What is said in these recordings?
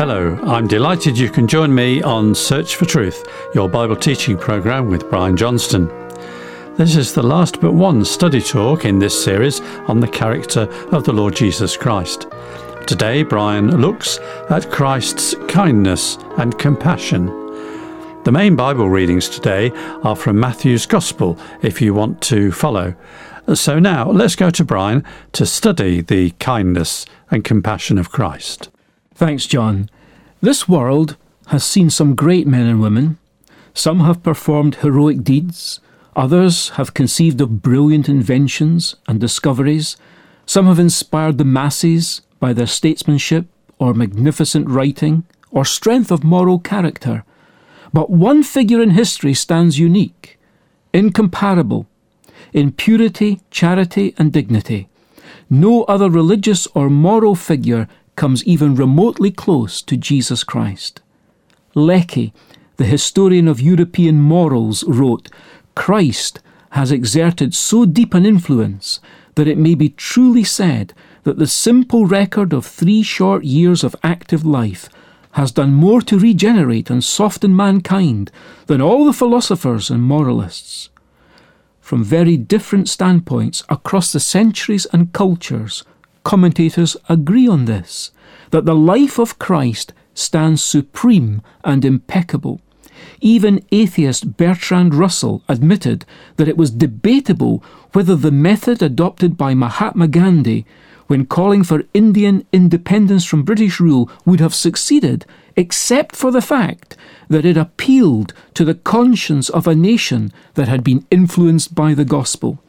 Hello, I'm delighted you can join me on Search for Truth, your Bible teaching program with Brian Johnston. This is the last but one study talk in this series on the character of the Lord Jesus Christ. Today, Brian looks at Christ's kindness and compassion. The main Bible readings today are from Matthew's Gospel, if you want to follow. So now let's go to Brian to study the kindness and compassion of Christ. Thanks, John. This world has seen some great men and women. Some have performed heroic deeds, others have conceived of brilliant inventions and discoveries, some have inspired the masses by their statesmanship or magnificent writing or strength of moral character. But one figure in history stands unique, incomparable, in purity, charity, and dignity. No other religious or moral figure comes even remotely close to Jesus Christ. Lecky, the historian of European morals, wrote Christ has exerted so deep an influence that it may be truly said that the simple record of three short years of active life has done more to regenerate and soften mankind than all the philosophers and moralists. From very different standpoints across the centuries and cultures, Commentators agree on this that the life of Christ stands supreme and impeccable. Even atheist Bertrand Russell admitted that it was debatable whether the method adopted by Mahatma Gandhi when calling for Indian independence from British rule would have succeeded, except for the fact that it appealed to the conscience of a nation that had been influenced by the gospel.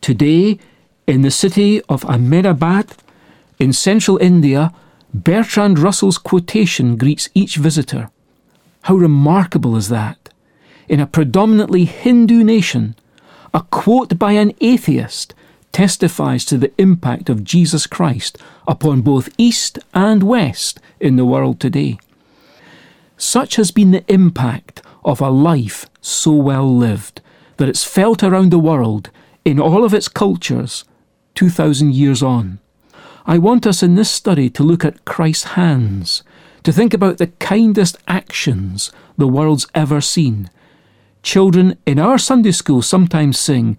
Today, in the city of Ahmedabad, in central India, Bertrand Russell's quotation greets each visitor. How remarkable is that? In a predominantly Hindu nation, a quote by an atheist testifies to the impact of Jesus Christ upon both East and West in the world today. Such has been the impact of a life so well lived that it's felt around the world in all of its cultures 2,000 years on. I want us in this study to look at Christ's hands, to think about the kindest actions the world's ever seen. Children in our Sunday school sometimes sing,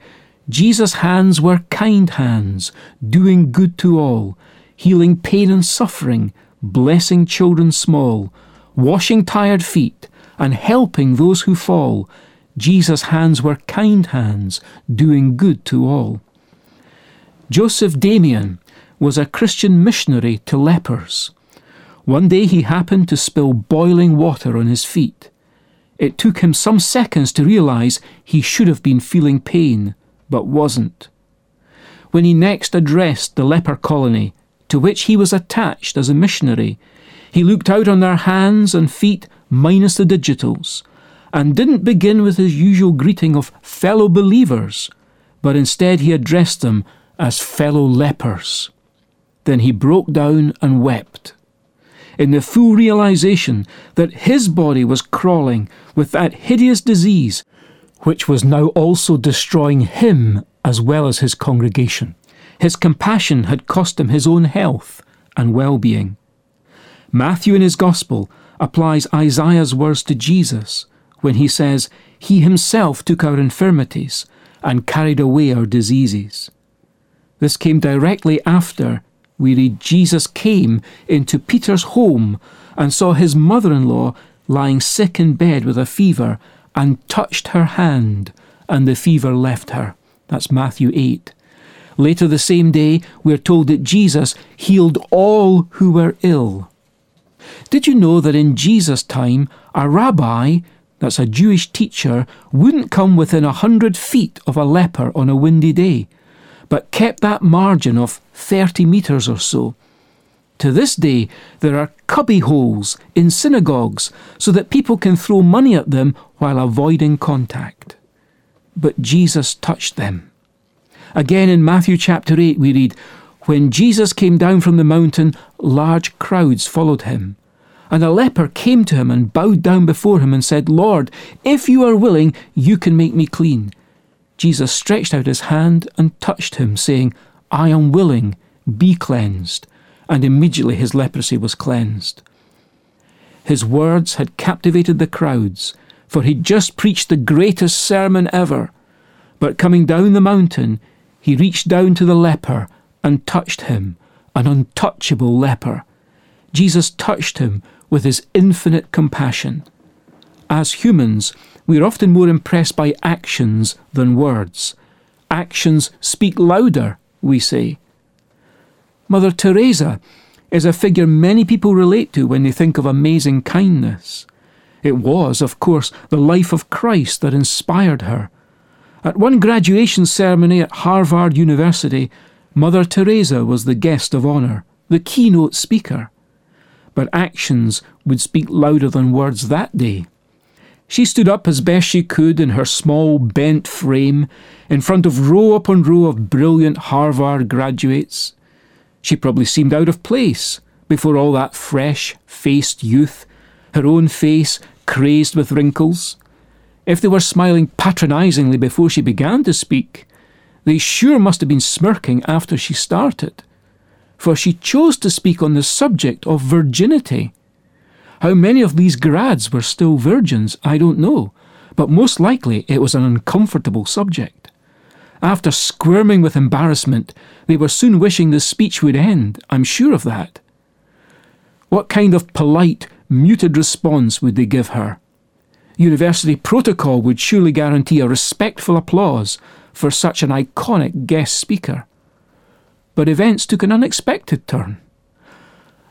Jesus' hands were kind hands, doing good to all, healing pain and suffering, blessing children small, washing tired feet, and helping those who fall. Jesus' hands were kind hands, doing good to all. Joseph Damien was a Christian missionary to lepers. One day he happened to spill boiling water on his feet. It took him some seconds to realize he should have been feeling pain, but wasn't. When he next addressed the leper colony, to which he was attached as a missionary, he looked out on their hands and feet minus the digitals, and didn't begin with his usual greeting of fellow believers, but instead he addressed them as fellow lepers. Then he broke down and wept, in the full realization that his body was crawling with that hideous disease, which was now also destroying him as well as his congregation. His compassion had cost him his own health and well being. Matthew in his Gospel applies Isaiah's words to Jesus when he says, He himself took our infirmities and carried away our diseases. This came directly after we read Jesus came into Peter's home and saw his mother in law lying sick in bed with a fever and touched her hand, and the fever left her. That's Matthew 8. Later the same day, we are told that Jesus healed all who were ill. Did you know that in Jesus' time, a rabbi, that's a Jewish teacher, wouldn't come within a hundred feet of a leper on a windy day? But kept that margin of 30 metres or so. To this day, there are cubby holes in synagogues so that people can throw money at them while avoiding contact. But Jesus touched them. Again in Matthew chapter 8, we read, When Jesus came down from the mountain, large crowds followed him. And a leper came to him and bowed down before him and said, Lord, if you are willing, you can make me clean. Jesus stretched out his hand and touched him, saying, I am willing, be cleansed. And immediately his leprosy was cleansed. His words had captivated the crowds, for he'd just preached the greatest sermon ever. But coming down the mountain, he reached down to the leper and touched him, an untouchable leper. Jesus touched him with his infinite compassion. As humans, we are often more impressed by actions than words. Actions speak louder, we say. Mother Teresa is a figure many people relate to when they think of amazing kindness. It was, of course, the life of Christ that inspired her. At one graduation ceremony at Harvard University, Mother Teresa was the guest of honour, the keynote speaker. But actions would speak louder than words that day. She stood up as best she could in her small, bent frame in front of row upon row of brilliant Harvard graduates she probably seemed out of place before all that fresh faced youth, her own face crazed with wrinkles. If they were smiling patronisingly before she began to speak, they sure must have been smirking after she started. For she chose to speak on the subject of virginity. How many of these grads were still virgins, I don't know, but most likely it was an uncomfortable subject. After squirming with embarrassment, they were soon wishing the speech would end, I'm sure of that. What kind of polite, muted response would they give her? University protocol would surely guarantee a respectful applause for such an iconic guest speaker. But events took an unexpected turn.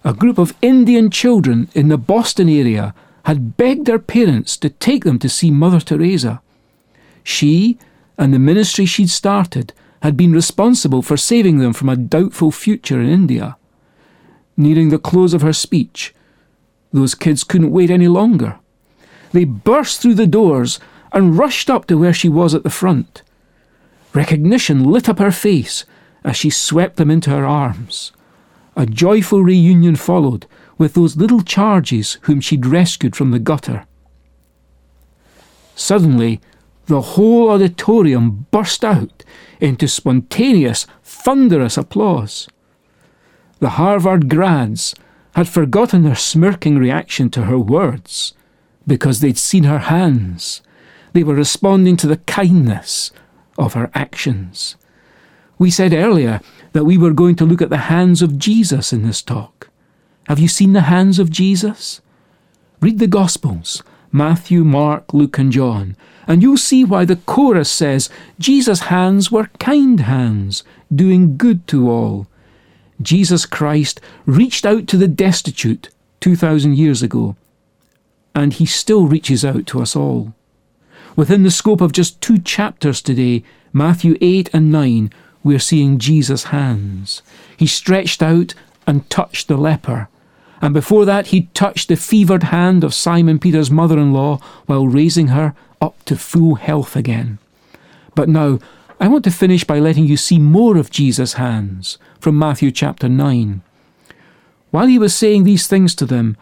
A group of Indian children in the Boston area had begged their parents to take them to see Mother Teresa. She and the ministry she'd started had been responsible for saving them from a doubtful future in India. Nearing the close of her speech, those kids couldn't wait any longer. They burst through the doors and rushed up to where she was at the front. Recognition lit up her face as she swept them into her arms. A joyful reunion followed with those little charges whom she'd rescued from the gutter. Suddenly, the whole auditorium burst out into spontaneous, thunderous applause. The Harvard grads had forgotten their smirking reaction to her words because they'd seen her hands. They were responding to the kindness of her actions. We said earlier that we were going to look at the hands of Jesus in this talk. Have you seen the hands of Jesus? Read the Gospels Matthew, Mark, Luke, and John and you'll see why the chorus says Jesus' hands were kind hands, doing good to all. Jesus Christ reached out to the destitute 2,000 years ago, and he still reaches out to us all. Within the scope of just two chapters today, Matthew 8 and 9, we're seeing Jesus' hands. He stretched out and touched the leper. And before that, he touched the fevered hand of Simon Peter's mother in law while raising her up to full health again. But now, I want to finish by letting you see more of Jesus' hands from Matthew chapter 9. While he was saying these things to them,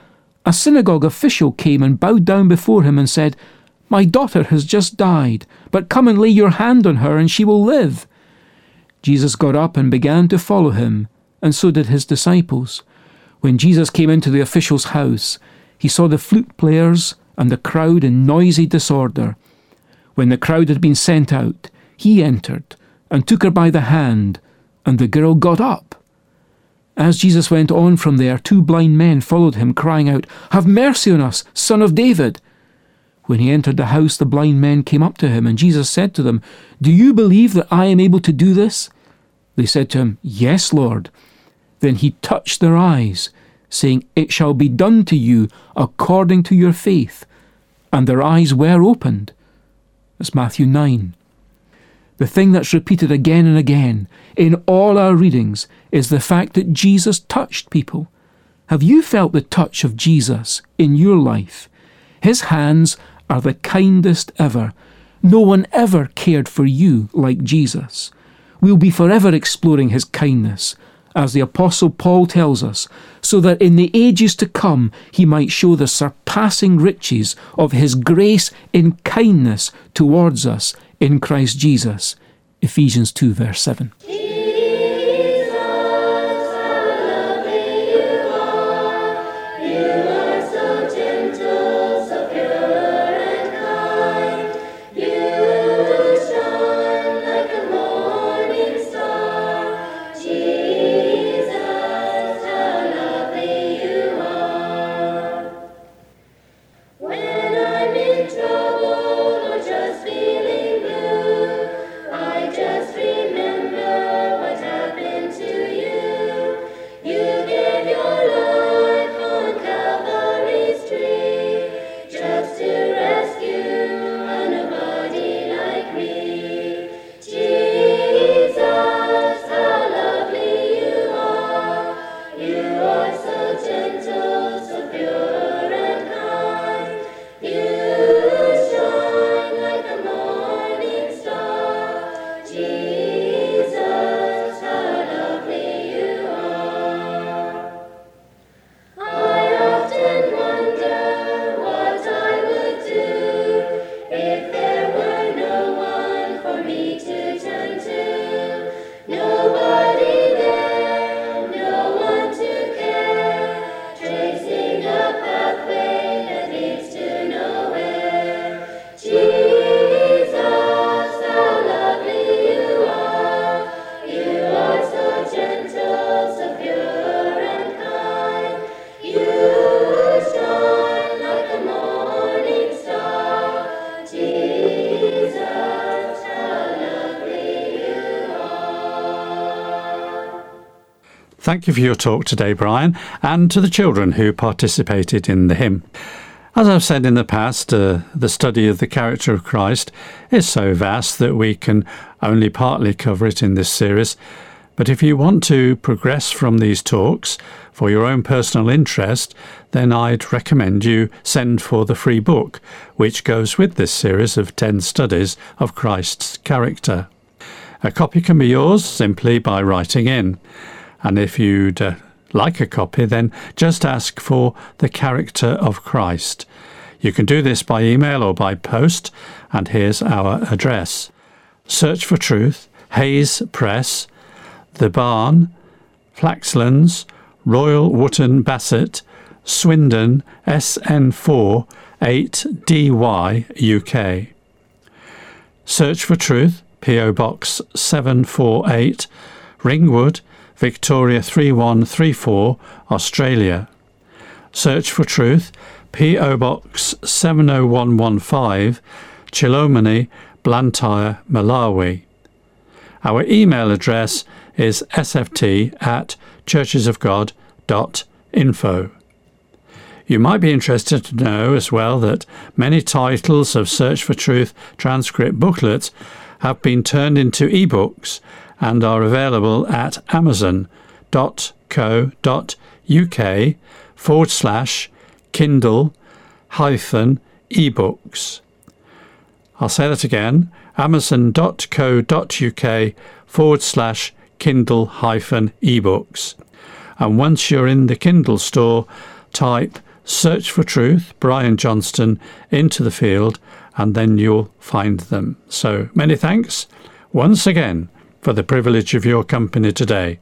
a synagogue official came and bowed down before him and said, My daughter has just died, but come and lay your hand on her and she will live. Jesus got up and began to follow him, and so did his disciples. When Jesus came into the official's house, he saw the flute players and the crowd in noisy disorder. When the crowd had been sent out, he entered and took her by the hand, and the girl got up. As Jesus went on from there, two blind men followed him, crying out, Have mercy on us, son of David! When he entered the house, the blind men came up to him, and Jesus said to them, Do you believe that I am able to do this? They said to him, Yes, Lord. Then he touched their eyes saying, It shall be done to you according to your faith. And their eyes were opened. That's Matthew 9. The thing that's repeated again and again in all our readings is the fact that Jesus touched people. Have you felt the touch of Jesus in your life? His hands are the kindest ever. No one ever cared for you like Jesus. We'll be forever exploring his kindness as the Apostle Paul tells us, so that in the ages to come he might show the surpassing riches of his grace in kindness towards us in Christ Jesus. Ephesians 2, verse 7. Thank you for your talk today, Brian, and to the children who participated in the hymn. As I've said in the past, uh, the study of the character of Christ is so vast that we can only partly cover it in this series. But if you want to progress from these talks for your own personal interest, then I'd recommend you send for the free book, which goes with this series of 10 studies of Christ's character. A copy can be yours simply by writing in. And if you'd uh, like a copy, then just ask for the character of Christ. You can do this by email or by post, and here's our address Search for Truth, Hayes Press, The Barn, Flaxlands, Royal Wootton Bassett, Swindon, SN4 8DY, UK. Search for Truth, PO Box 748, Ringwood, Victoria 3134, Australia. Search for Truth, P.O. Box 70115, Chilomoni, Blantyre, Malawi. Our email address is sft at churchesofgod.info. You might be interested to know as well that many titles of Search for Truth transcript booklets have been turned into ebooks and are available at amazon.co.uk forward slash Kindle hyphen ebooks. I'll say that again amazon.co.uk forward slash Kindle hyphen ebooks. And once you're in the Kindle store, type Search for Truth, Brian Johnston, into the field, and then you'll find them. So many thanks once again for the privilege of your company today.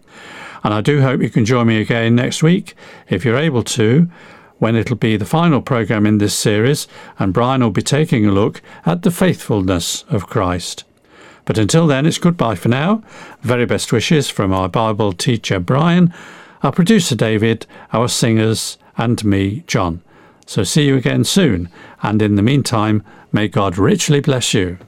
And I do hope you can join me again next week, if you're able to, when it'll be the final programme in this series, and Brian will be taking a look at the faithfulness of Christ. But until then, it's goodbye for now. Very best wishes from our Bible teacher Brian, our producer David, our singers, and me, John. So see you again soon, and in the meantime, may God richly bless you.